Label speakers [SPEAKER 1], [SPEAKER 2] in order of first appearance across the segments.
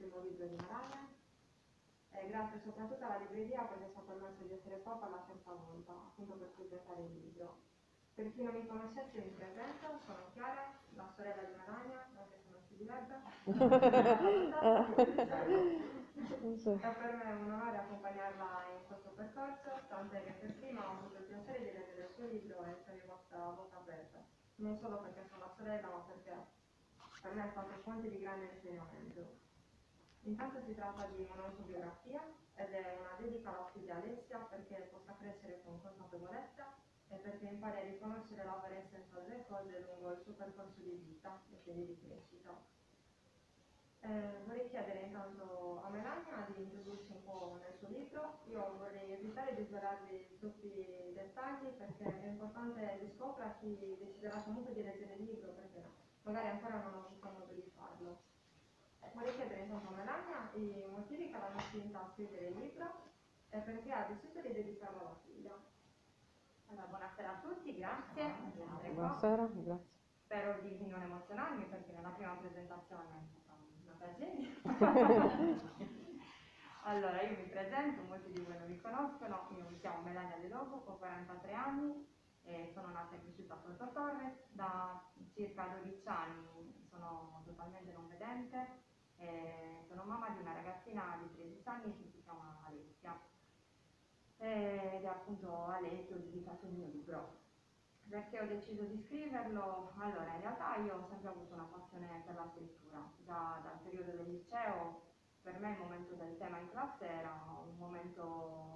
[SPEAKER 1] primo libro di Maragna e grazie soprattutto alla libreria perché ci ha permesso di essere qua per la terza volta, appunto per presentare il libro. Per chi non mi conoscesse mi presento, sono Chiara, la sorella di Maragna, anche se non si direbbe. È per me un onore accompagnarla in questo percorso, tant'è che per prima ho avuto il piacere di leggere il suo libro e essere vostra bocca aperta, non solo perché sono la sorella, ma perché per me è stato fonte di grande insegnamento. Intanto si tratta di un'autobiografia ed è una dedica alla figlia Alessia perché possa crescere con consapevolezza e perché impari a riconoscere la vera essenza delle cose lungo il suo percorso di vita e quindi di crescita. Eh, vorrei chiedere intanto a Melania di introdurci un po' nel suo libro. Io vorrei evitare di svelarvi troppi dettagli perché è importante che scopra chi deciderà comunque di leggere il libro perché magari ancora non ho avuto modo di farlo. Vorrei chiedere intanto a Melania i motivi che l'hanno spinta a scrivere il libro e perché ha deciso di dedicarlo alla figlia.
[SPEAKER 2] Allora, buonasera a tutti, grazie.
[SPEAKER 3] Buonasera, grazie.
[SPEAKER 2] Spero di non emozionarmi perché nella prima presentazione è stata una tragedia. allora, io mi presento, molti di voi non mi conoscono, io mi chiamo Melania De Lobo, ho 43 anni, e sono nata e cresciuta a Porto Torres, da circa 12 anni sono totalmente non vedente, sono mamma di una ragazzina di 13 anni che si chiama Alessia ed è appunto a lei che ho dedicato il mio libro. Perché ho deciso di scriverlo? Allora, in realtà io ho sempre avuto una passione per la scrittura, già dal periodo del liceo, per me il momento del tema in classe era un momento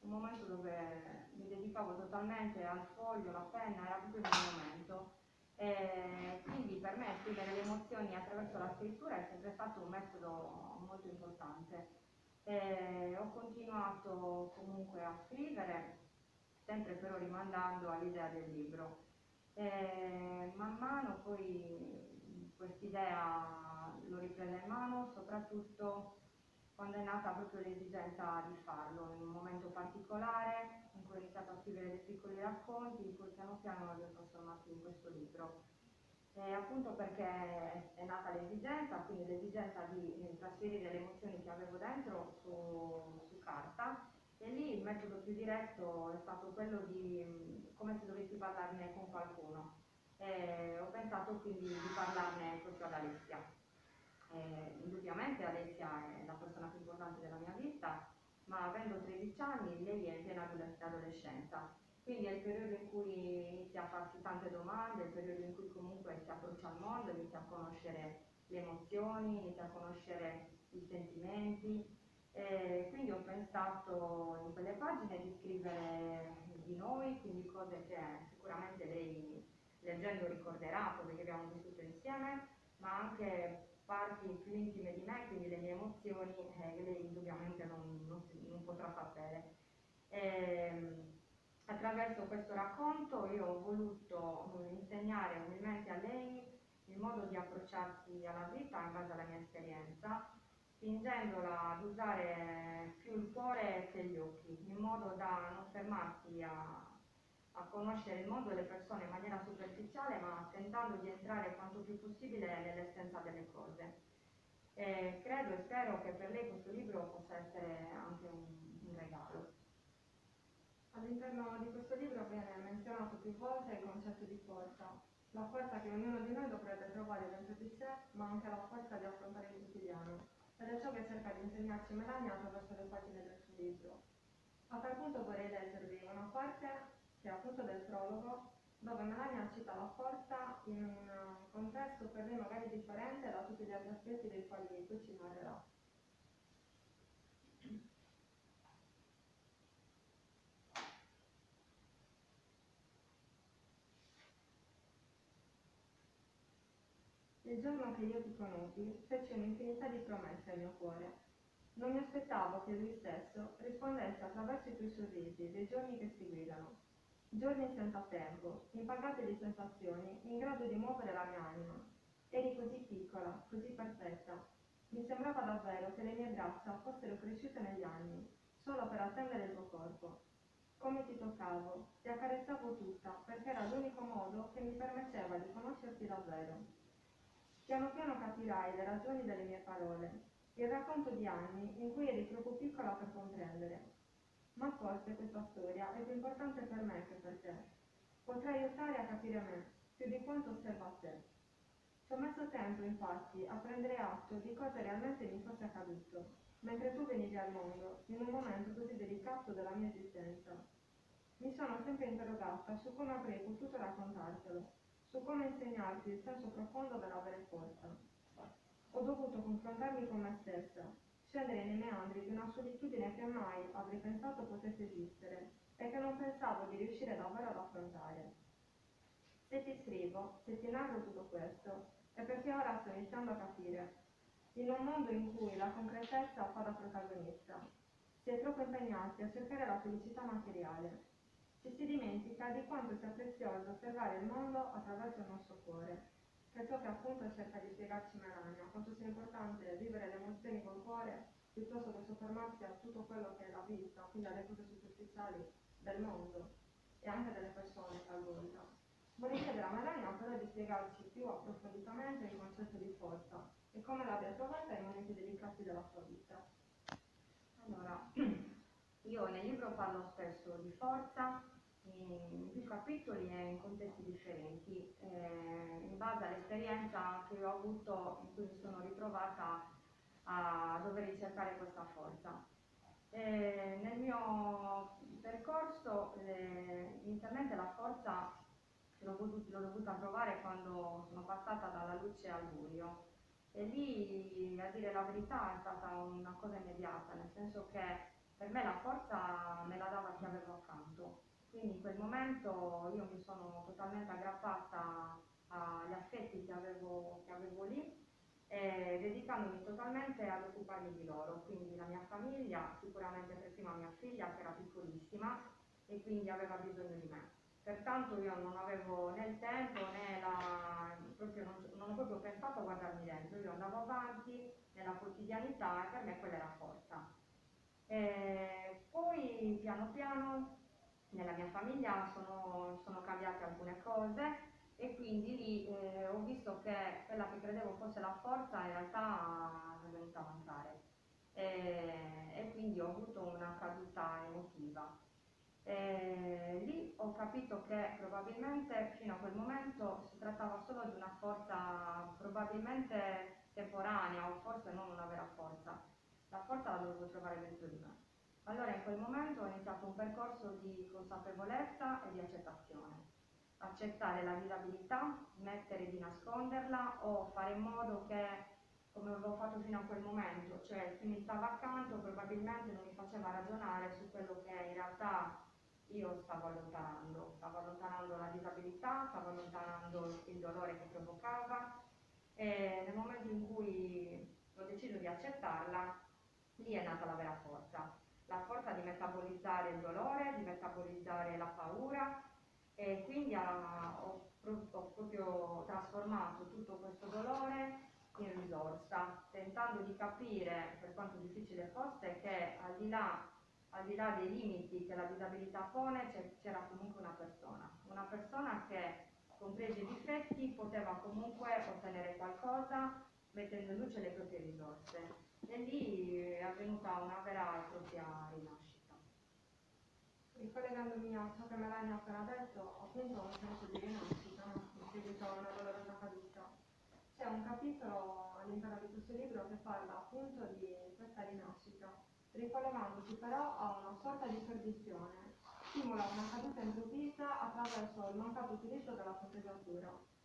[SPEAKER 2] un momento dove mi dedicavo totalmente al foglio, alla penna, era proprio il mio momento. E quindi per me scrivere le emozioni attraverso la scrittura è sempre stato un metodo molto importante. E ho continuato comunque a scrivere, sempre però rimandando all'idea del libro. E man mano poi quest'idea l'ho ripresa in mano, soprattutto quando è nata proprio l'esigenza di farlo, in un momento particolare in cui ho iniziato a scrivere dei piccoli racconti, poi piano piano li ho trasformati in questo libro. E appunto perché è nata l'esigenza, quindi l'esigenza di eh, trasferire le emozioni che avevo dentro su, su carta e lì il metodo più diretto è stato quello di mm, come se dovessi parlarne con qualcuno. E ho pensato quindi di parlarne proprio ad Alessia. Eh, indubbiamente Alessia è la persona più importante della mia vita, ma avendo 13 anni lei è in piena adolescenza, quindi è il periodo in cui inizia a farsi tante domande, è il periodo in cui comunque si approccia al mondo, inizia a conoscere le emozioni, inizia a conoscere i sentimenti. E quindi ho pensato in quelle pagine di scrivere di noi, quindi cose che sicuramente lei leggendo ricorderà, cose che abbiamo vissuto insieme, ma anche parti più intime di me, quindi le mie emozioni, eh, lei indubbiamente non, non, non potrà sapere. E, ehm, attraverso questo racconto io ho voluto insegnare umilmente a lei il modo di approcciarsi alla vita in base alla mia esperienza, spingendola ad usare più il cuore che gli occhi, in modo da non fermarsi a, a conoscere il mondo e le persone in maniera superficiale, ma tentando di entrare quanto più possibile nell'essenza delle cose. E credo e spero che per lei questo libro possa essere anche un, un regalo.
[SPEAKER 1] All'interno di questo libro viene menzionato più volte il concetto di forza, la forza che ognuno di noi dovrebbe trovare dentro di sé, ma anche la forza di affrontare il quotidiano. Ed è ciò che cerca di insegnarci Melania attraverso le pagine del suo libro. A tal punto vorrei leggervi una parte che è appunto del prologo, dove Melania cita la forza in un contesto per lei magari differente da tutti gli altri aspetti dei quali poi ci narrerà. Il giorno che io ti conobbi, feci un'infinità di promesse al mio cuore. Non mi aspettavo che lui stesso rispondesse attraverso i tuoi sorrisi dei giorni che seguirono Giorni senza tempo, impagate di sensazioni, in grado di muovere la mia anima. Eri così piccola, così perfetta. Mi sembrava davvero che le mie braccia fossero cresciute negli anni, solo per attendere il tuo corpo. Come ti toccavo, ti accarezzavo tutta, perché era l'unico modo che mi permetteva di conoscerti davvero. Piano piano capirai le ragioni delle mie parole, il racconto di anni in cui eri troppo piccola per comprendere. Ma forse questa storia è più importante per me che per te. Potrà aiutare a capire me, più di quanto osserva te. Ci ho messo tempo, infatti, a prendere atto di cosa realmente mi fosse accaduto, mentre tu venivi al mondo, in un momento così delicato della mia esistenza. Mi sono sempre interrogata su come avrei potuto raccontartelo, su come insegnarti il senso profondo dell'avere forza. Ho dovuto confrontarmi con me stessa, scendere nei meandri di una solitudine che mai avrei pensato potesse esistere e che non pensavo di riuscire davvero ad affrontare. Se ti scrivo, se ti narro tutto questo, è perché ora sto iniziando a capire. In un mondo in cui la concretezza fa da protagonista, si è troppo impegnati a cercare la felicità materiale. Ci si dimentica di quanto sia prezioso osservare il mondo attraverso il nostro cuore ciò che appunto cerca di spiegarci Melania, quanto sia importante vivere le emozioni col cuore piuttosto che soffermarsi a tutto quello che è la vista, quindi alle cose superficiali del mondo e anche delle persone talvolta. Vorrei chiedere a Melania però di spiegarci più approfonditamente il concetto di forza e come l'abbia trovata nei momenti delicati della sua vita.
[SPEAKER 2] Allora, io nel libro parlo spesso di forza in più capitoli e in contesti differenti, eh, in base all'esperienza che ho avuto in cui mi sono ritrovata a dover ricercare questa forza. Eh, nel mio percorso eh, inizialmente la forza l'ho, voluta, l'ho dovuta trovare quando sono passata dalla luce al buio e lì a dire la verità è stata una cosa immediata, nel senso che per me la forza me la dava chi avevo accanto quindi in quel momento io mi sono totalmente aggrappata agli affetti che avevo, che avevo lì e dedicandomi totalmente ad occuparmi di loro, quindi la mia famiglia, sicuramente per prima mia figlia che era piccolissima e quindi aveva bisogno di me. Pertanto io non avevo né il tempo né la... proprio non, non ho proprio pensato a guardarmi dentro, io andavo avanti nella quotidianità e per me quella era forza. E poi piano piano nella mia famiglia sono, sono cambiate alcune cose e quindi lì eh, ho visto che quella che credevo fosse la forza in realtà è venuta a mancare e, e quindi ho avuto una caduta emotiva. E lì ho capito che probabilmente fino a quel momento si trattava solo di una forza probabilmente temporanea o forse non una vera forza. La forza la dovevo trovare dentro di me. Allora in quel momento ho iniziato un percorso di consapevolezza e di accettazione. Accettare la disabilità, smettere di nasconderla o fare in modo che, come avevo fatto fino a quel momento, cioè chi mi stava accanto probabilmente non mi faceva ragionare su quello che in realtà io stavo allontanando. Stavo allontanando la disabilità, stavo allontanando il dolore che provocava e nel momento in cui ho deciso di accettarla, lì è nata la vera forza la forza di metabolizzare il dolore, di metabolizzare la paura e quindi ha, ho, ho, proprio trasformato tutto questo dolore in risorsa, tentando di capire, per quanto difficile fosse, che al di là, al di là dei limiti che la disabilità pone c'era comunque una persona, una persona che compresi i difetti poteva comunque ottenere qualcosa mettendo in luce le proprie risorse e lì è avvenuta una vera e propria rinascita.
[SPEAKER 1] Ricollegandomi a ciò che Melania ha appena detto, appunto un senso di rinascita, in seguito a una dolorosa caduta. C'è un capitolo all'interno di questo libro che parla appunto di questa rinascita, ricollegandosi però a una sorta di perdizione, simula una caduta improvvisa attraverso il mancato utilizzo della proteggiatura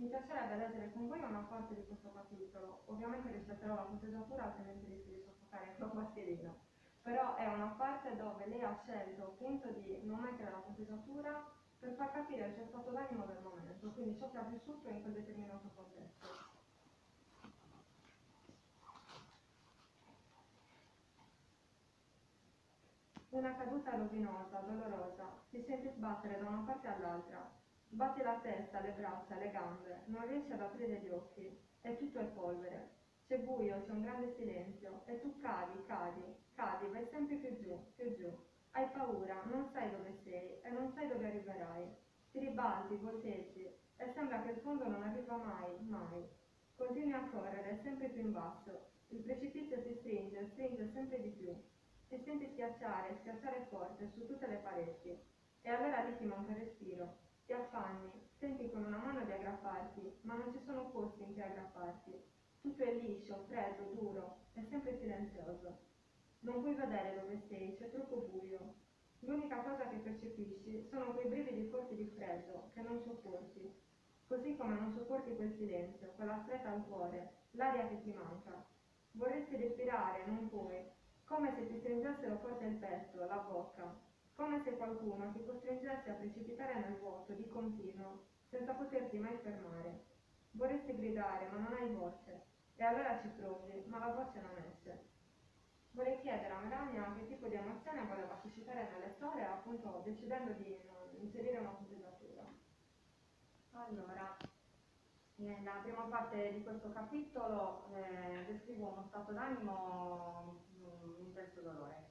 [SPEAKER 1] mi piacerebbe leggere con voi una parte di questo capitolo, ovviamente rispetterò la punteggiatura altrimenti rischio di soffocare il pastirino, però è una parte dove lei ha scelto appunto di non mettere la punteggiatura per far capire il suo stato d'animo del momento, quindi ciò che ha vissuto in quel determinato contesto. Una caduta rovinosa, dolorosa, si sente sbattere da una parte all'altra, Sbatti la testa, le braccia, le gambe, non riesci ad aprire gli occhi, e tutto è polvere. C'è buio, c'è un grande silenzio, e tu cadi, cadi, cadi, vai sempre più giù, più giù. Hai paura, non sai dove sei e non sai dove arriverai. Ti ribalti, volteggi, e sembra che il fondo non arriva mai, mai. Continui a correre sempre più in basso, Il precipizio si stringe, stringe sempre di più. Ti senti schiacciare, schiacciare forte su tutte le pareti. E allora ti manca il respiro. Ti affanni, senti con una mano di aggrapparti, ma non ci sono posti in cui aggrapparti. Tutto è liscio, freddo, duro, è sempre silenzioso. Non puoi vedere dove sei, c'è troppo buio. L'unica cosa che percepisci sono quei brividi forti di freddo che non sopporti, così come non sopporti quel silenzio, quella stretta al cuore, l'aria che ti manca. Vorresti respirare, non puoi, come se ti stringessero forte il petto, la bocca, come se qualcuno ti costringesse a precipitare nel vuoto di continuo, senza poterti mai fermare. Vorresti gridare, ma non hai voce, e allora ci provi, ma la voce non esce. Vorrei chiedere a Melania che tipo di emozione voleva suscitare nel lettore, appunto decidendo di inserire una punteggiatura.
[SPEAKER 2] Allora, nella prima parte di questo capitolo eh, descrivo uno stato d'animo, un intenso dolore.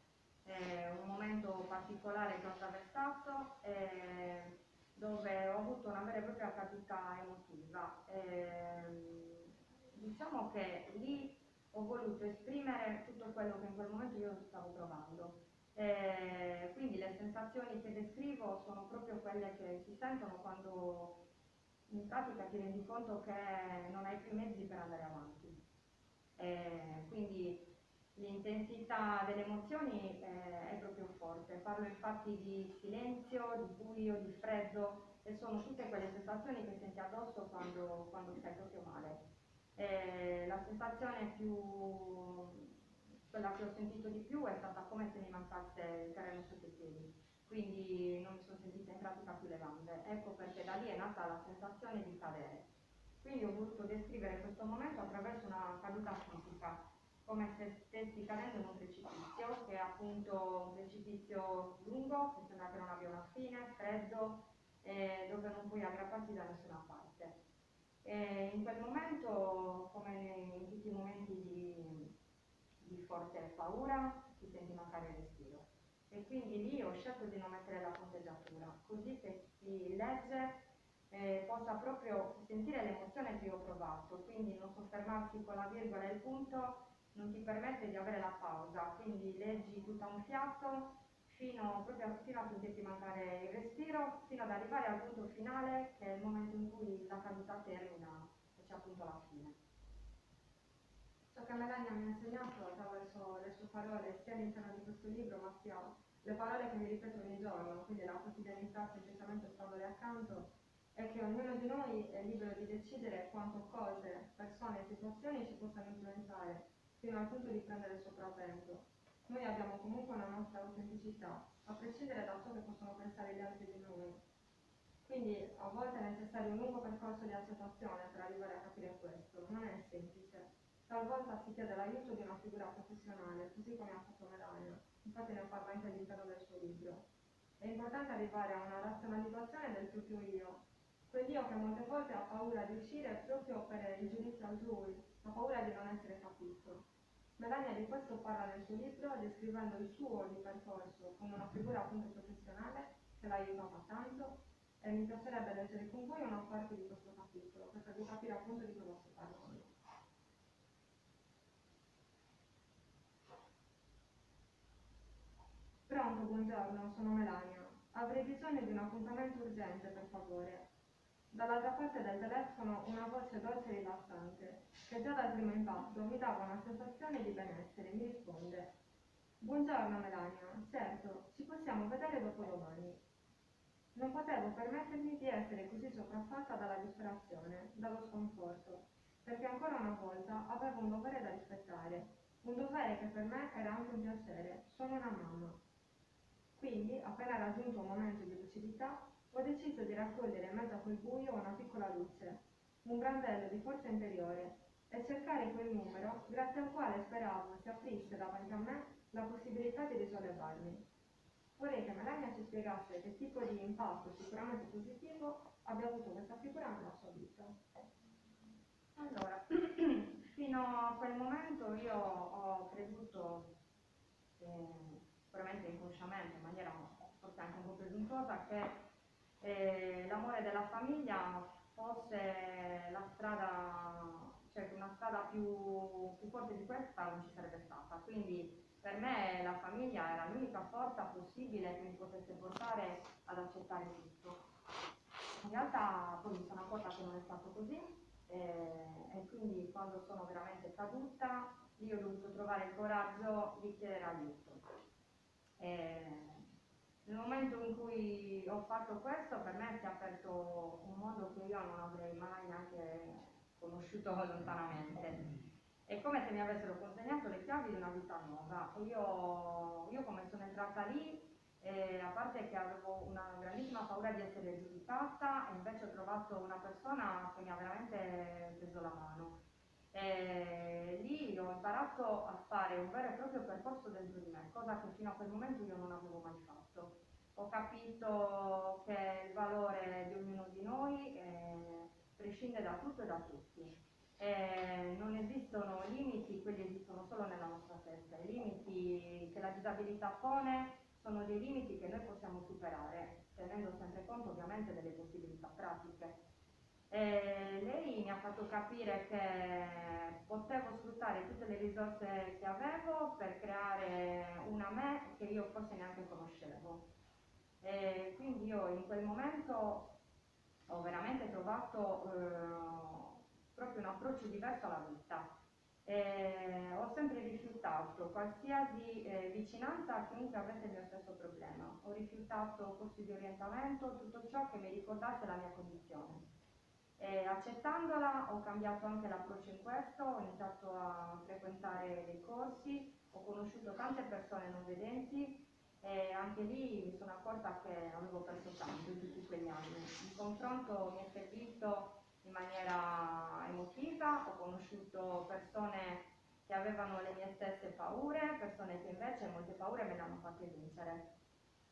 [SPEAKER 2] È un momento particolare che ho attraversato eh, dove ho avuto una vera e propria caduta emotiva. Eh, diciamo che lì ho voluto esprimere tutto quello che in quel momento io stavo provando. Eh, quindi le sensazioni che descrivo sono proprio quelle che si sentono quando in pratica ti rendi conto che non hai più mezzi per andare avanti. Eh, quindi l'intensità delle emozioni eh, è proprio forte. Parlo infatti di silenzio, di buio, di freddo e sono tutte quelle sensazioni che senti addosso quando, quando stai proprio male. Eh, la sensazione più, quella che ho sentito di più è stata come se mi mancasse il terreno sotto i piedi, quindi non mi sono sentita in pratica più le gambe. Ecco perché da lì è nata la sensazione di cadere. Quindi ho voluto descrivere questo momento attraverso una caduta fisica, come se stessi cadendo in un precipizio, che è appunto un precipizio lungo, che sembra che non abbia una fine, freddo, eh, dove non puoi aggrapparti da nessuna parte. E in quel momento, come in tutti i momenti di, di forte paura, ti senti mancare il respiro. E quindi lì ho scelto di non mettere la punteggiatura, così che chi legge eh, possa proprio sentire l'emozione che io ho provato, quindi non soffermarsi con la virgola e il punto non ti permette di avere la pausa, quindi leggi tutto a un fiato fino, proprio, fino a sentirti mancare il respiro, fino ad arrivare al punto finale, che è il momento in cui la caduta termina e c'è appunto la fine.
[SPEAKER 1] Ciò che Melania mi ha insegnato attraverso le sue parole, sia all'interno di questo libro, ma sia le parole che mi ripeto ogni giorno, quindi la quotidianità semplicemente standole accanto, è che ognuno di noi è libero di decidere quanto cose, persone e situazioni ci possano influenzare, fino al punto di prendere il sopravvento noi abbiamo comunque una nostra autenticità, a prescindere da ciò che possono pensare gli altri di noi. Quindi a volte è necessario un lungo percorso di accettazione per arrivare a capire questo, non è semplice. Talvolta si chiede l'aiuto di una figura professionale, così come ha fatto Melania, infatti ne parla anche all'interno del suo libro. È importante arrivare a una razionalizzazione del proprio io, quell'io che molte volte ha paura di uscire proprio per il giudizio altrui, ha paura di non essere capito. Melania di questo parla nel suo libro descrivendo il suo di percorso con una figura appunto professionale che l'ha aiutata tanto e mi piacerebbe leggere con voi una parte di questo capitolo per farvi capire appunto di cosa sto parlando. Pronto, buongiorno, sono Melania. Avrei bisogno di un appuntamento urgente, per favore. Dall'altra parte del telefono una voce dolce e rilassante, che già dal primo impatto mi dava una sensazione di benessere, mi risponde. Buongiorno Melania, certo, ci possiamo vedere dopo domani. Non potevo permettermi di essere così sopraffatta dalla disperazione, dallo sconforto, perché ancora una volta avevo un dovere da rispettare, un dovere che per me era anche un piacere, sono una mamma. Quindi, appena raggiunto un momento di lucidità, ho deciso di raccogliere in mezzo a quel buio una piccola luce, un brandello di forza interiore, e cercare quel numero grazie al quale speravo si aprisse davanti a me la possibilità di risollevarmi. Vorrei che Melania ci spiegasse che tipo di impatto sicuramente positivo abbia avuto questa figura nella sua vita.
[SPEAKER 2] Allora, fino a quel momento io ho creduto, eh, sicuramente inconsciamente, in maniera forse anche un po' presuntuosa, che eh, l'amore della famiglia fosse la strada, cioè una strada più, più forte di questa non ci sarebbe stata. Quindi per me la famiglia era l'unica forza possibile che mi potesse portare ad accettare tutto. In realtà poi mi sono accorta che non è stato così eh, e quindi quando sono veramente caduta io ho dovuto trovare il coraggio di chiedere aiuto. E nel momento in cui ho fatto questo per me si è aperto un mondo che io non avrei mai neanche conosciuto lontanamente. È come se mi avessero consegnato le chiavi di una vita nuova. Io, io come sono entrata lì e a parte che avevo una grandissima paura di essere giudicata, invece ho trovato una persona che mi ha veramente preso la mano. E ho imparato a fare un vero e proprio percorso dentro di me, cosa che fino a quel momento io non avevo mai fatto. Ho capito che il valore di ognuno di noi eh, prescinde da tutto e da tutti. E non esistono limiti, quelli esistono solo nella nostra testa. I limiti che la disabilità pone sono dei limiti che noi possiamo superare, tenendo sempre conto ovviamente delle possibilità pratiche. E lei mi ha fatto capire che potevo sfruttare tutte le risorse che avevo per creare una me che io forse neanche conoscevo. E quindi io in quel momento ho veramente trovato eh, proprio un approccio diverso alla vita eh, ho sempre rifiutato qualsiasi eh, vicinanza a chiunque avesse il mio stesso problema. Ho rifiutato corsi di orientamento, tutto ciò che mi ricordasse la mia condizione. E accettandola ho cambiato anche l'approccio in questo, ho iniziato a frequentare dei corsi, ho conosciuto tante persone non vedenti e anche lì mi sono accorta che avevo perso tanto in tutti quegli anni. Il confronto mi è servito in maniera emotiva, ho conosciuto persone che avevano le mie stesse paure, persone che invece molte paure me le hanno fatte vincere.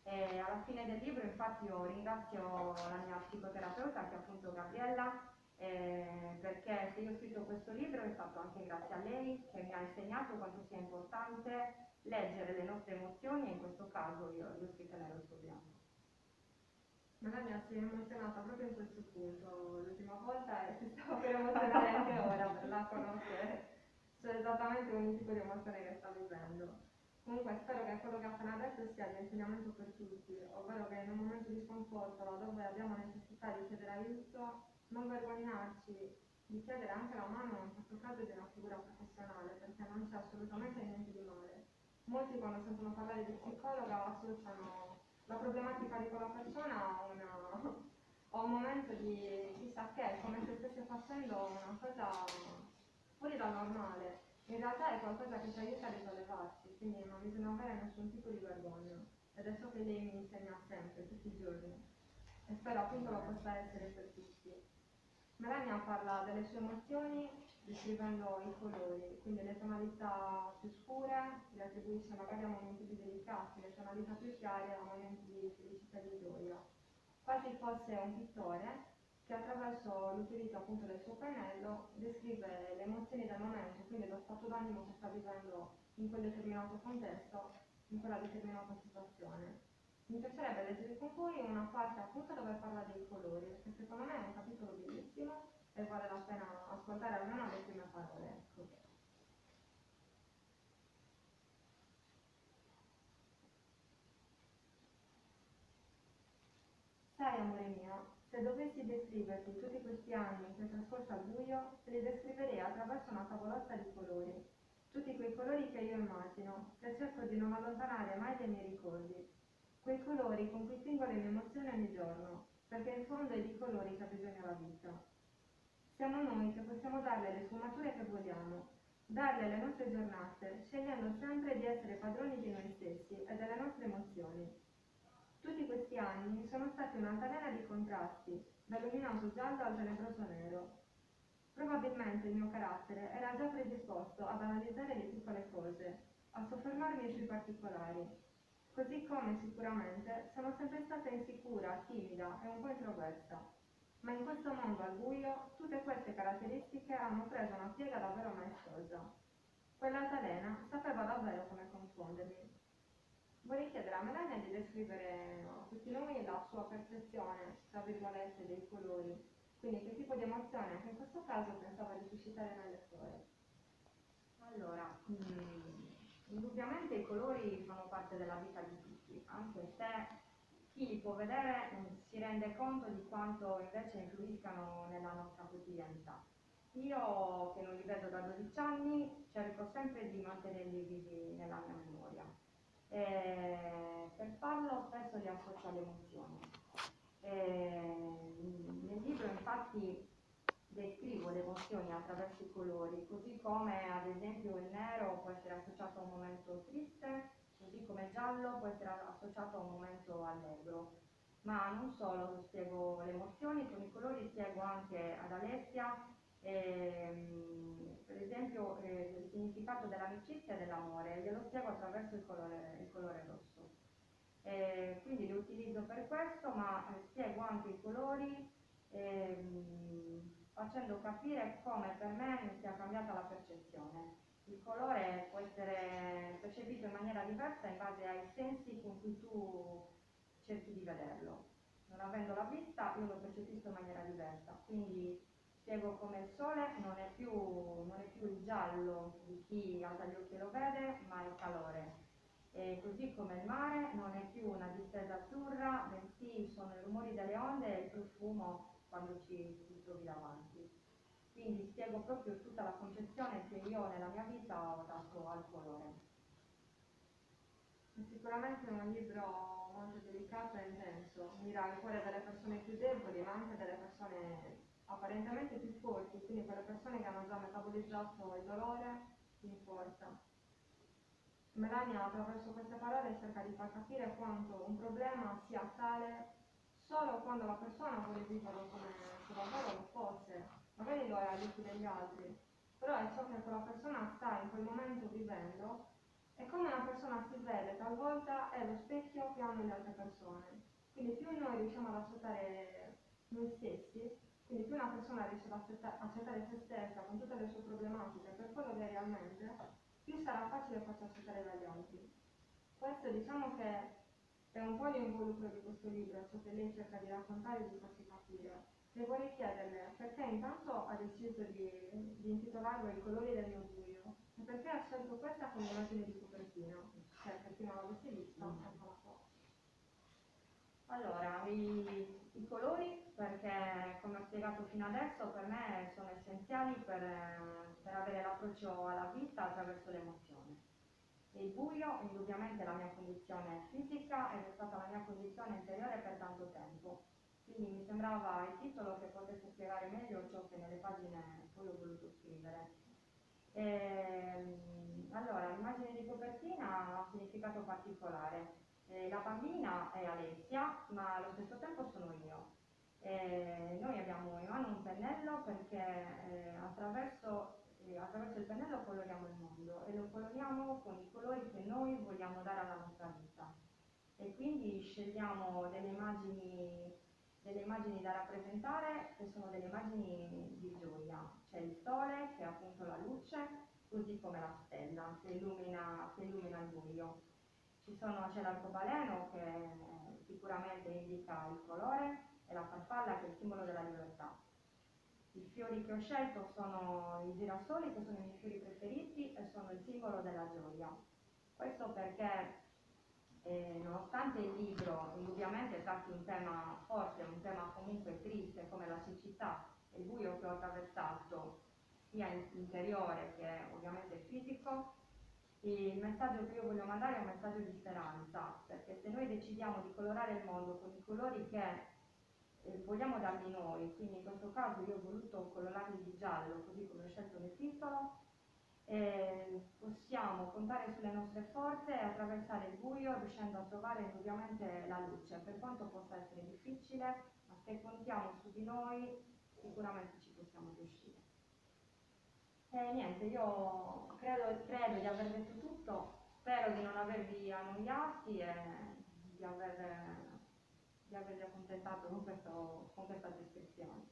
[SPEAKER 2] E alla fine del libro infatti io ringrazio la mia psicoterapeuta che è appunto Gabriella eh, perché se io ho scritto questo libro è stato anche grazie a lei che mi ha insegnato quanto sia importante leggere le nostre emozioni e in questo caso io le ho scritte nel rosso bianco.
[SPEAKER 1] Melania si è emozionata proprio in questo punto l'ultima volta e si stava per emozionare anche ora per la conoscere. So esattamente ogni tipo di emozione che sta vivendo. Comunque spero che quello che ha appena detto sia di insegnamento per tutti, ovvero che in un momento di sconforto, laddove abbiamo necessità di chiedere aiuto, non vergognarci di chiedere anche la mano, in questo caso di una figura professionale, perché non c'è assolutamente niente di male. Molti quando sentono parlare di psicologa associano la problematica di quella persona a, una, a un momento di chissà che, come se stesse facendo una cosa fuori dal normale. In realtà è qualcosa che ci aiuta a risollevarsi, quindi non bisogna avere nessun tipo di vergogna. Ed è ciò che lei mi insegna sempre, tutti i giorni. E spero appunto lo possa essere per tutti. Melania parla delle sue emozioni descrivendo i colori, quindi le tonalità più scure le attribuisce magari a momenti più delicati, le tonalità più chiare a momenti di felicità e di gioia. Quasi fosse un pittore che attraverso l'utilizzo appunto del suo pennello descrive le emozioni del momento, quindi lo stato d'animo che sta vivendo in quel determinato contesto, in quella determinata situazione. Mi piacerebbe leggere con voi una parte appunto dove parla dei colori, perché secondo me è un capitolo bellissimo e vale la pena ascoltare almeno le prime parole. Ecco. Sai, amore mio, se dovessi descriverti tutti questi anni che ho trascorso al buio, li descriverei attraverso una tavolotta di colori. Tutti quei colori che io immagino, che cerco di non allontanare mai dai miei ricordi. Quei colori con cui fingo le mie emozioni ogni giorno, perché in fondo è di colori che ha bisogno la vita. Siamo noi che possiamo darle le sfumature che vogliamo, darle alle nostre giornate, scegliendo sempre di essere padroni di noi stessi e delle nostre emozioni. Tutti questi anni sono stati un'altalena di contrasti, dal luminoso giallo al tenebroso nero. Probabilmente il mio carattere era già predisposto ad analizzare le piccole cose, a soffermarmi sui particolari, così come sicuramente sono sempre stata insicura, timida e un po' introversa. Ma in questo mondo al buio tutte queste caratteristiche hanno preso una piega davvero maestosa. Quell'altalena sapeva davvero come confondermi. Vorrei chiedere a Melania di descrivere a tutti noi la sua percezione, tra virgolette, dei colori, Quindi che tipo di emozione in questo caso pensava di suscitare nel lettore?
[SPEAKER 2] Allora, mm, indubbiamente i colori fanno parte della vita di tutti, anche se chi li può vedere mm, si rende conto di quanto invece influiscano nella nostra quotidianità. Io che non li vedo da 12 anni cerco sempre di mantenerli vivi nella mia memoria. E per farlo spesso li associo alle emozioni. E nel libro infatti descrivo le emozioni attraverso i colori, così come ad esempio il nero può essere associato a un momento triste, così come il giallo può essere associato a un momento allegro. Ma non solo spiego le emozioni, con i colori spiego anche ad Alessia ehm, per esempio eh, il significato dell'amicizia e dell'amore, glielo spiego attraverso il colore, il colore rosso. Eh, quindi li utilizzo per questo, ma eh, spiego anche i colori ehm, facendo capire come per me sia cambiata la percezione. Il colore può essere percepito in maniera diversa in base ai sensi con cui tu cerchi di vederlo. Non avendo la vista io lo percepisco in maniera diversa, quindi spiego come il sole non è più, non è più il giallo di chi alza gli occhi e lo vede, ma il calore. E così come il mare non è più una distesa azzurra, bensì sono i rumori delle onde e il profumo quando ci, ci trovi davanti. Quindi spiego proprio tutta la concezione che io nella mia vita ho dato al colore.
[SPEAKER 1] Sicuramente è un libro molto delicato e intenso, mira al cuore delle persone più deboli, ma anche delle persone apparentemente più forti, quindi quelle persone che hanno già metabolizzato il dolore in forza. Melania attraverso queste parole cerca di far capire quanto un problema sia tale solo quando la persona vuole viverlo come se davvero lo fosse, magari lo è agli occhi degli altri, però è ciò che quella persona sta in quel momento vivendo e come una persona si vede talvolta è lo specchio che hanno le altre persone. Quindi più noi riusciamo ad accettare noi stessi, quindi più una persona riesce ad accettare se stessa con tutte le sue problematiche per quello che è realmente, più sarà facile farsi accettare dagli altri. Questo diciamo che è un po' l'involucro di questo libro, ciò che lei cerca di raccontare e di farsi capire. Le vorrei chiederle perché intanto ha deciso di, di intitolarlo I colori del mio buio e perché ha scelto questa come immagine di copertina, cioè per chi non l'avesse vista, mm. eccola qua.
[SPEAKER 2] Allora, i, i colori perché come ho spiegato fino adesso per me sono essenziali per, per avere l'approccio alla vita attraverso l'emozione. Il buio indubbiamente la mia condizione fisica ed è stata la mia condizione interiore per tanto tempo, quindi mi sembrava il titolo che potesse spiegare meglio ciò che nelle pagine poi ho voluto scrivere. E, ehm, allora, l'immagine di copertina ha un significato particolare. Eh, la bambina è Alessia, ma allo stesso tempo sono io. Eh, noi abbiamo in mano un pennello perché eh, attraverso, eh, attraverso, il pennello coloriamo il mondo e lo coloriamo con i colori che noi vogliamo dare alla nostra vita. E quindi scegliamo delle immagini, delle immagini da rappresentare che sono delle immagini di gioia. C'è il sole che è appunto la luce, così come la stella che illumina, che illumina il buio. C'è l'arcobaleno che sicuramente indica il colore, e la farfalla che è il simbolo della libertà. I fiori che ho scelto sono i girasoli, che sono i miei fiori preferiti e sono il simbolo della gioia. Questo perché, eh, nonostante il libro indubbiamente tratti un tema forte, un tema comunque triste come la siccità e il buio che ho attraversato, sia interiore che ovviamente fisico, il messaggio che io voglio mandare è un messaggio di speranza, perché se noi decidiamo di colorare il mondo con i colori che eh, vogliamo darli noi, quindi in questo caso io ho voluto colorarli di giallo, così come ho scelto nel titolo, eh, possiamo contare sulle nostre forze e attraversare il buio riuscendo a trovare indubbiamente la luce, per quanto possa essere difficile, ma se contiamo su di noi sicuramente ci possiamo riuscire. E niente, io credo, credo di aver detto tutto, spero di non avervi annoiati e di aver di avervi accontentato con, questo, con questa descrizione.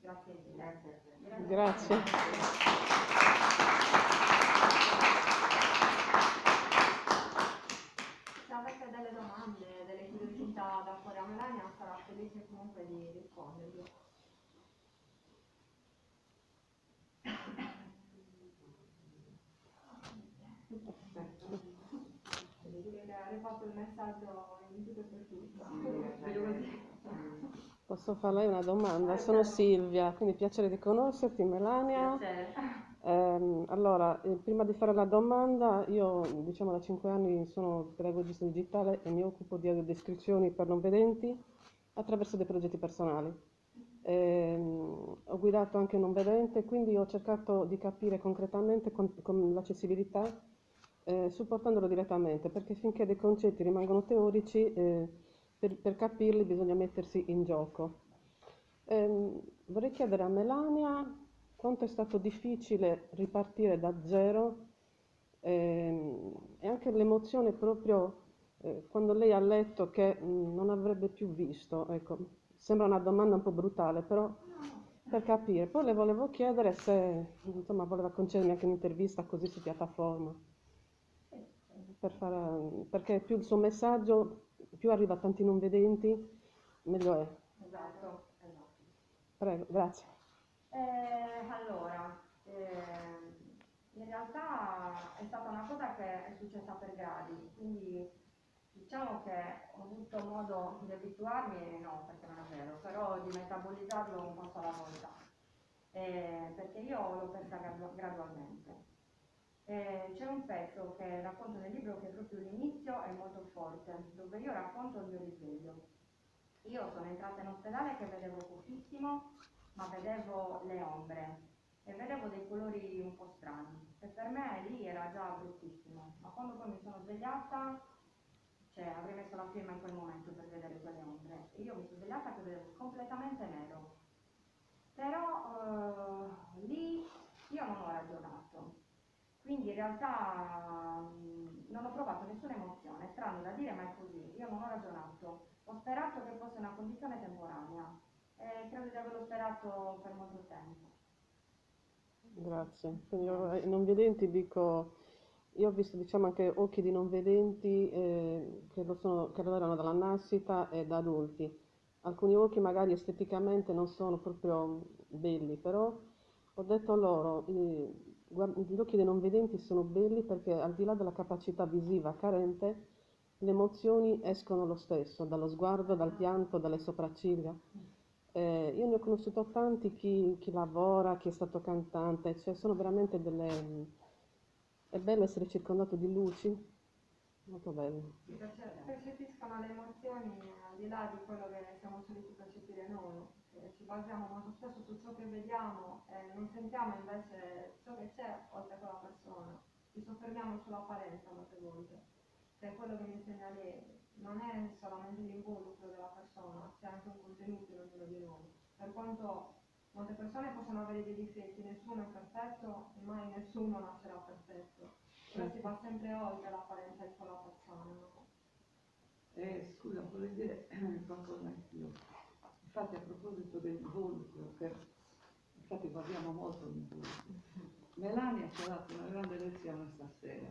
[SPEAKER 2] Grazie mille.
[SPEAKER 3] Grazie. Grazie.
[SPEAKER 1] Se avete delle domande, delle curiosità da fare a Melania, sarà felice comunque di rispondervi. Rifatto il messaggio in tutto e per tutto.
[SPEAKER 2] Così.
[SPEAKER 3] Posso fare lei una domanda? Sono Silvia, quindi piacere di conoscerti, Melania. Ehm, allora, eh, prima di fare la domanda, io diciamo da 5 anni sono pedagogista digitale e mi occupo di audiodescrizioni per non vedenti attraverso dei progetti personali. Ehm, ho guidato anche non vedente, quindi ho cercato di capire concretamente con, con l'accessibilità, eh, supportandolo direttamente, perché finché dei concetti rimangono teorici, eh, per, per capirli bisogna mettersi in gioco. Ehm, vorrei chiedere a Melania quanto è stato difficile ripartire da zero ehm, e anche l'emozione proprio eh, quando lei ha letto che mh, non avrebbe più visto. Ecco, sembra una domanda un po' brutale, però per capire. Poi le volevo chiedere se insomma, voleva concedermi anche un'intervista così su piattaforma, per fare- perché più il suo messaggio, più arriva a tanti non vedenti, meglio è.
[SPEAKER 2] Esatto, esatto.
[SPEAKER 3] Prego, grazie.
[SPEAKER 2] Eh, allora, ehm, in realtà è stata una cosa che è successa per gradi, quindi diciamo che ho avuto modo di abituarmi, no, perché non è vero, però di metabolizzarlo un passo alla volta, Eh, perché io l'ho persa gradu- gradualmente. Eh, c'è un pezzo che racconto nel libro che è proprio l'inizio è molto forte, dove io racconto il mio risveglio. Io sono entrata in ospedale che vedevo pochissimo, ma vedevo le ombre e vedevo dei colori un po' strani e per me lì era già bruttissimo, ma quando poi mi sono svegliata, cioè avrei messo la firma in quel momento per vedere quelle ombre e io mi sono svegliata che vedevo completamente nero. Però eh, lì io non ho ragionato, quindi in realtà non ho provato nessuna emozione, strano da dire ma è così, io non ho ragionato, ho sperato che fosse una condizione temporanea e credo di averlo sperato per molto tempo.
[SPEAKER 3] Grazie. Quindi io ai non vedenti dico, io ho visto diciamo anche occhi di non vedenti eh, che, lo sono, che lo erano dalla nascita e da adulti. Alcuni occhi magari esteticamente non sono proprio belli, però ho detto loro, i- guard- gli occhi dei non vedenti sono belli perché al di là della capacità visiva carente, le emozioni escono lo stesso, dallo sguardo, dal pianto, dalle sopracciglia. Eh, io ne ho conosciuto tanti, chi, chi lavora, chi è stato cantante, cioè sono veramente delle... È bello essere circondato di luci, molto bello.
[SPEAKER 1] Percepiscono le emozioni al di là di quello che siamo soliti percepire noi, ci basiamo molto spesso su ciò che vediamo e non sentiamo invece ciò che c'è oltre a quella persona. Ci soffermiamo sull'apparenza molte volte, che è quello che mi insegna lei. Non è solamente l'involucro della persona, c'è anche un contenuto in ognuno di noi. Per quanto molte persone possono avere dei difetti, nessuno è perfetto e mai nessuno nascerà perfetto. Però si va sempre oltre l'apparenza di quella persona. no?
[SPEAKER 4] Eh, scusa, vorrei dire qualcosa anch'io. Infatti a proposito dell'involucro, che infatti parliamo molto dell'involucro, Melania ci ha dato una grande lezione stasera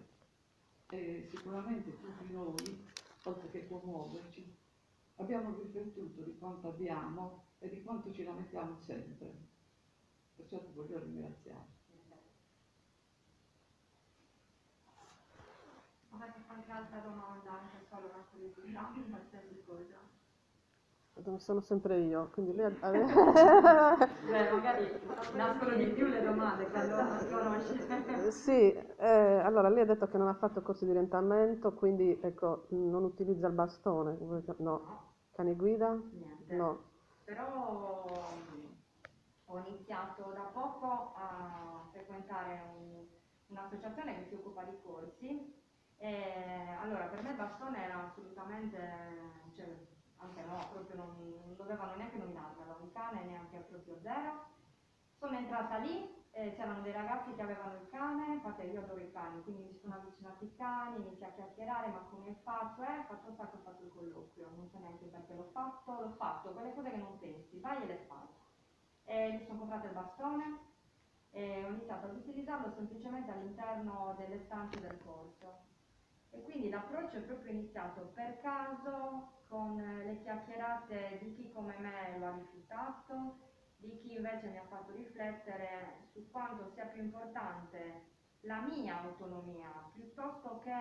[SPEAKER 4] e sicuramente tutti noi, oltre che commuoverci, abbiamo riflettuto di quanto abbiamo e di quanto ci lamentiamo sempre. Perciò ti voglio ringraziare.
[SPEAKER 1] Avete qualche altra domanda, anche solo una curiosità, qualsiasi cosa?
[SPEAKER 3] Dove sono sempre io, quindi lei ha-
[SPEAKER 2] Beh, magari nascono di più le domande quando non si conosce.
[SPEAKER 3] Sì, eh, allora lei ha detto che non ha fatto corsi di orientamento, quindi ecco, non utilizza il bastone. No. Cani guida?
[SPEAKER 2] Niente.
[SPEAKER 3] No.
[SPEAKER 2] Però mh, ho iniziato da poco a frequentare un- un'associazione che si occupa di corsi e allora per me il bastone era assolutamente, cioè, anche no, proprio non, dovevano neanche nominarmelo, un cane neanche proprio zero. Sono entrata lì, e c'erano dei ragazzi che avevano il cane, infatti io adoro i cani, quindi mi sono avvicinati ai cani, inizi a chiacchierare, ma come fatto? Eh, faccio sta che ho fatto il colloquio, non so neanche perché l'ho fatto, l'ho fatto, quelle cose che non pensi, vai e le fai. E mi sono comprata il bastone e ho iniziato ad utilizzarlo semplicemente all'interno delle stanze del corso. E quindi l'approccio è proprio iniziato per caso con eh, le chiacchierate di chi come me lo ha rifiutato, di chi invece mi ha fatto riflettere su quanto sia più importante la mia autonomia piuttosto che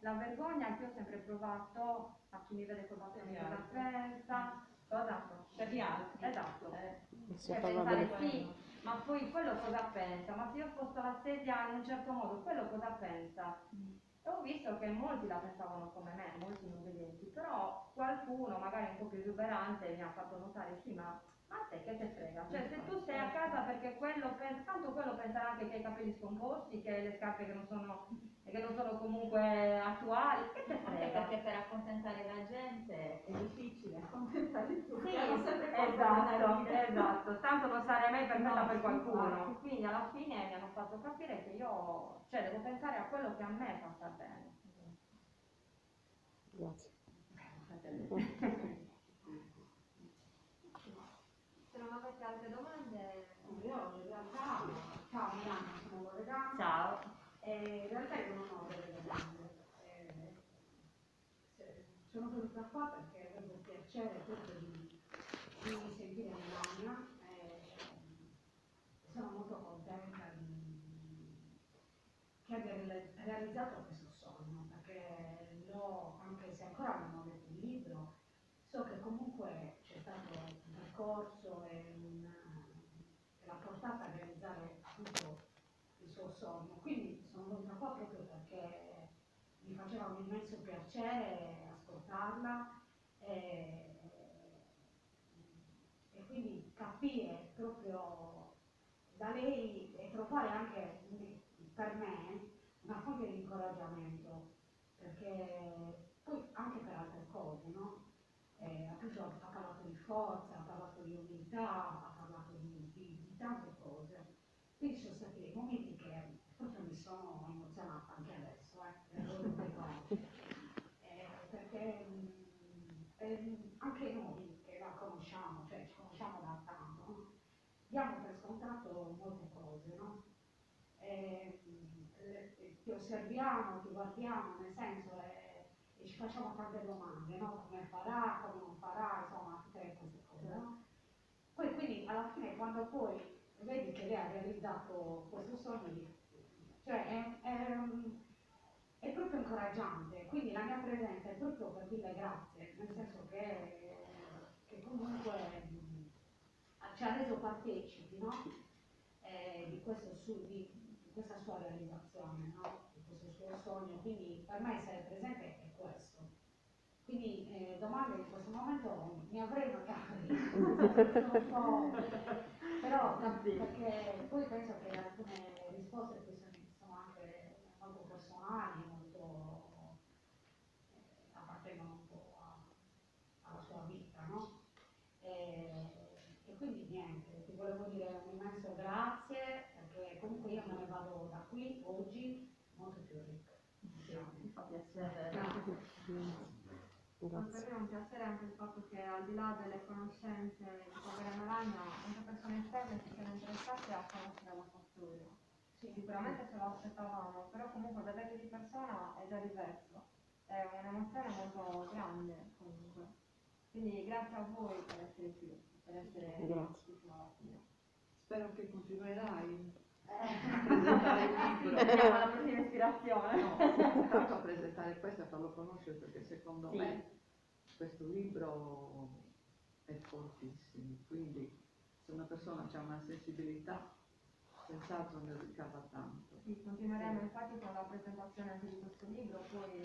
[SPEAKER 2] la vergogna che ho sempre provato a chi mi vede col bastone
[SPEAKER 5] Per gli
[SPEAKER 2] cosa
[SPEAKER 5] altri.
[SPEAKER 2] pensa, cosa?
[SPEAKER 5] Per gli altri.
[SPEAKER 2] Esatto.
[SPEAKER 5] Eh,
[SPEAKER 2] Cioè, pensare sì, ma poi quello cosa pensa? Ma se io sposto la sedia in un certo modo, quello cosa pensa? E ho visto che molti la pensavano come me, molti non vedenti, però qualcuno, magari un po' più esuberante, mi ha fatto notare, sì, ma a te che te frega? Cioè, se tu stai a casa perché quello pensa, tanto quello penserà anche che hai i capelli scomposti, che hai le scarpe che non sono, che non sono comunque attuali, che te
[SPEAKER 5] Anche
[SPEAKER 2] frega?
[SPEAKER 5] perché per accontentare la gente è difficile accontentare tutti.
[SPEAKER 2] Sì, esatto, esatto, tanto non sarei mai perfetta
[SPEAKER 5] No,
[SPEAKER 2] per
[SPEAKER 5] sì,
[SPEAKER 2] qualcuno. Quindi alla fine mi hanno fatto capire che io, cioè, devo pensare a quello che a me fa star bene.
[SPEAKER 3] Grazie.
[SPEAKER 1] Se non avete altre domande,
[SPEAKER 6] Io in realtà, ciao Milano, sono Loredana
[SPEAKER 2] Ciao.
[SPEAKER 6] In realtà io non ho delle domande. Eh, se- sono venuta qua perché avevo piacere proprio di, di sentire Melania e sono molto contenta di, che abbia reali- realizzato questo sogno perché l'ho, anche se ancora non ho letto il libro, so che comunque c'è stato un percorso e un, che l'ha portata a realizzare appunto suo sogno. Quindi sono venuta qua proprio perché mi faceva un immenso piacere ascoltarla e, e quindi capire proprio da lei e trovare anche per me una fonte di incoraggiamento perché poi anche per altre cose, no? Eh, appunto ha parlato di forza, ha parlato di umiltà, ha parlato di, di- di tante cose. Quindi sono stati dei momenti che proprio mi sono emozionata anche adesso, eh, devo riconoscere. Eh, perché mm, ehm, anche noi che la conosciamo, cioè ci conosciamo da tanto, no? diamo per scontato molte cose, no? Eh, ti osserviamo, ti guardiamo, nel senso, eh, e ci facciamo tante domande, no? Come farà, come non farà, insomma, tutte queste cose, no? Poi quindi alla fine quando poi vedi che lei ha realizzato questo sogno, cioè è, è, è proprio incoraggiante, quindi la mia presenza è proprio per dirle grazie, nel senso che, che comunque mm, ci ha reso partecipi no? Eh, di, questo di questa sua realizzazione, no? questo suo sogno, quindi per me essere presente è questo. Quindi eh, domande in questo momento mi avrei magari, però perché poi penso che alcune risposte sono anche molto personali, molto eh, appartengono un po' a- alla sua vita, no? E, e quindi niente, ti volevo dire un immenso grazie, perché comunque io me ne vado da qui oggi molto più ricca.
[SPEAKER 2] Mi fa piacere.
[SPEAKER 1] Per
[SPEAKER 3] Grazie.
[SPEAKER 1] me è un piacere anche il fatto che al di là delle conoscenze di Povera Melania, anche persone esterne si siano interessate a conoscere la sua storia. Sì, sicuramente ce lo aspettavamo, però comunque vederli di persona è già diverso. È un'emozione molto grande comunque. Quindi grazie a voi per essere qui, per essere
[SPEAKER 3] Grazie.
[SPEAKER 1] fino alla fine.
[SPEAKER 4] Spero che continuerai
[SPEAKER 2] Eh.
[SPEAKER 4] a presentare il libro.
[SPEAKER 2] Vediamo alla prossima ispirazione.
[SPEAKER 4] No, intanto a presentare questo e a farlo conoscere perché secondo
[SPEAKER 2] Sì.
[SPEAKER 4] me questo libro è fortissimo, quindi se una persona ha una sensibilità senz'altro ne ricava tanto.
[SPEAKER 1] Sì, continueremo infatti con la presentazione anche di questo libro, poi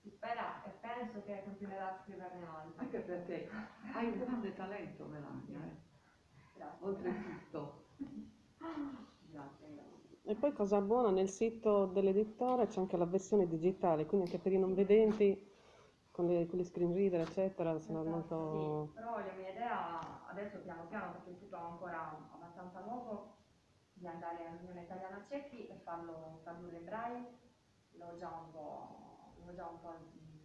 [SPEAKER 1] si spera e penso che continuerà a scriverne altri.
[SPEAKER 4] Anche perché hai un grande talento Melania, eh?
[SPEAKER 1] Grazie.
[SPEAKER 4] oltretutto.
[SPEAKER 2] Grazie.
[SPEAKER 3] E poi cosa buona, nel sito dell'editore c'è anche la versione digitale, quindi anche per i non vedenti, con, le, con gli screen reader, eccetera, sono
[SPEAKER 1] Esatto,
[SPEAKER 3] molto...
[SPEAKER 2] Sì, però la mia idea adesso piano piano, perché il tutto è ancora abbastanza nuovo, di andare all'Unione Italiana Ciechi e farlo tradurre in braille, l'ho già un po', l'ho già un po'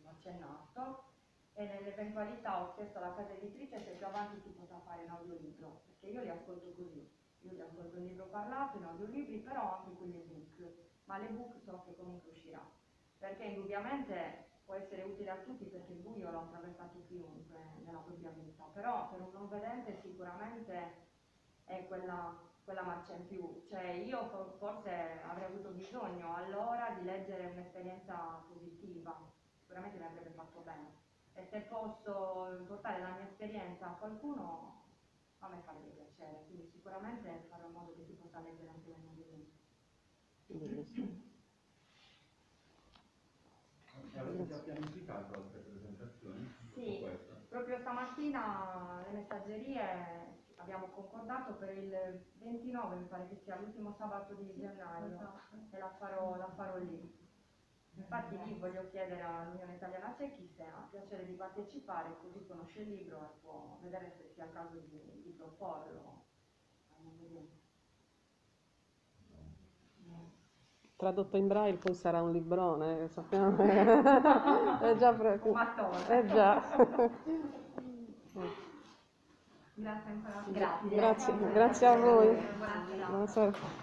[SPEAKER 2] accennato. E nell'eventualità ho chiesto alla casa editrice se più avanti si potrà fare in audiolibro, perché io li ascolto così, io li ascolto in libro parlato, in audiolibri, però anche con l'ebook, ma l'ebook so che comunque uscirà, perché indubbiamente può essere utile a tutti perché il buio l'ha attraversato chiunque nella propria vita, però per un non vedente sicuramente è quella quella marcia in più. Cioè io for- forse avrei avuto bisogno allora di leggere un'esperienza positiva, sicuramente mi avrebbe fatto bene. E se posso portare la mia esperienza a qualcuno, a me farebbe piacere, quindi sicuramente farò in modo che si possa leggere anche le mie.
[SPEAKER 3] Bellissimo.
[SPEAKER 7] Avete già pianificato altre presentazioni?
[SPEAKER 2] Sì. Proprio stamattina le messaggerie abbiamo concordato per il 29, mi pare che sia l'ultimo sabato di gennaio, e la farò, la farò lì. Infatti lì voglio chiedere all'Unione Italiana Ciechi se ha piacere di partecipare, così conosce il libro e può vedere se sia il caso di, di proporlo. Andiamo a vedere.
[SPEAKER 3] Tradotto in braille poi sarà un librone, eh, sappiamo. è già pre-
[SPEAKER 2] Un mattone.
[SPEAKER 3] Eh già.
[SPEAKER 1] Grazie ancora.
[SPEAKER 2] Grazie.
[SPEAKER 3] Grazie, grazie a voi.
[SPEAKER 2] Buonasera.
[SPEAKER 3] Buonasera.